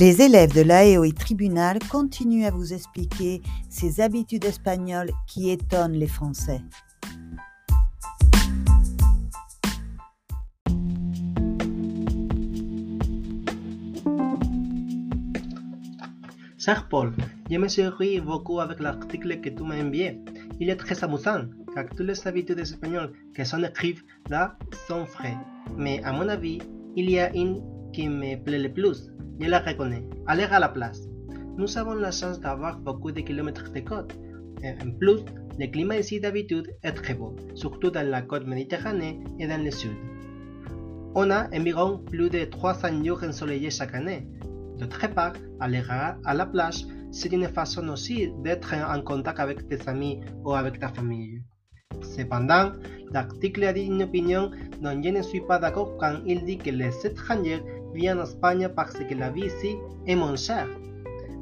Les élèves de l'AEOI Tribunal continuent à vous expliquer ces habitudes espagnoles qui étonnent les Français. Cher Paul, je me suis ri beaucoup avec l'article que tu m'as envié. Il est très amusant, car toutes les habitudes espagnoles que sont écrites là sont vraies. Mais à mon avis, il y a une qui me plaît le plus. Je la reconnais. Aller à la place. Nous avons la chance d'avoir beaucoup de kilomètres de côte. En plus, le climat ici d'habitude est très beau, surtout dans la côte méditerranée et dans le sud. On a environ plus de 300 jours ensoleillés chaque année, D'autre part, aller à la plage, c'est une façon aussi d'être en contact avec tes amis ou avec ta famille. Cependant, l'article a dit une opinion dont je ne suis pas d'accord quand il dit que les étrangers en Espagne parce que la vie ici est moins chère.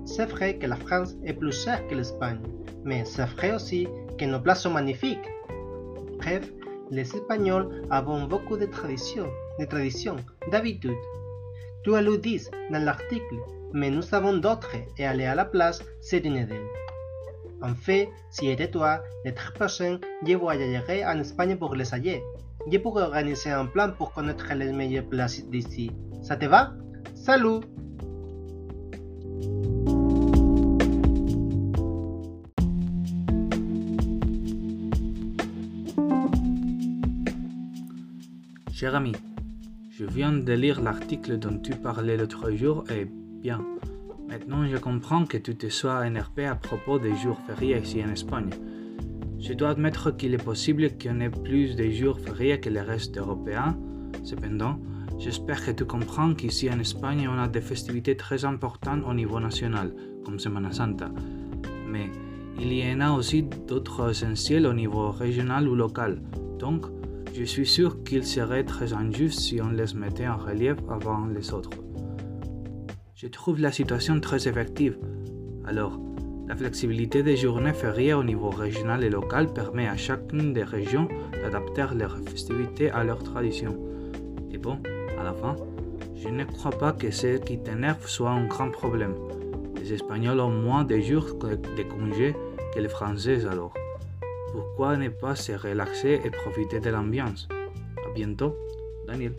C'est vrai que la France est plus chère que l'Espagne, mais c'est vrai aussi que nos places sont magnifiques. Bref, les Espagnols ont beaucoup de traditions, de traditions, d'habitudes. Tu alludis dans l'article, mais nous avons d'autres et aller à la place, c'est une d'elles. En fait, si était toi, l'être prochain, je voyagerai en Espagne pour l'essayer. Je pourrais organiser un plan pour connaître les meilleures places d'ici. Ça te va? Salut Cher ami, je viens de lire l'article dont tu parlais l'autre jour et bien. Maintenant, je comprends que tu te sois énervé à propos des jours fériés ici en Espagne. Je dois admettre qu'il est possible qu'on ait plus de jours fériés que le reste européens. Cependant, j'espère que tu comprends qu'ici en Espagne, on a des festivités très importantes au niveau national, comme Semana Santa. Mais il y en a aussi d'autres essentiels au niveau régional ou local. Donc, je suis sûr qu'il serait très injuste si on les mettait en relief avant les autres. Je trouve la situation très effective. Alors, la flexibilité des journées fériées au niveau régional et local permet à chacune des régions d'adapter leurs festivités à leurs traditions. Et bon, à la fin, je ne crois pas que ce qui t'énerve soit un grand problème. Les Espagnols ont moins de jours de congés que les Français alors. Pourquoi ne pas se relaxer et profiter de l'ambiance? À bientôt, Daniel.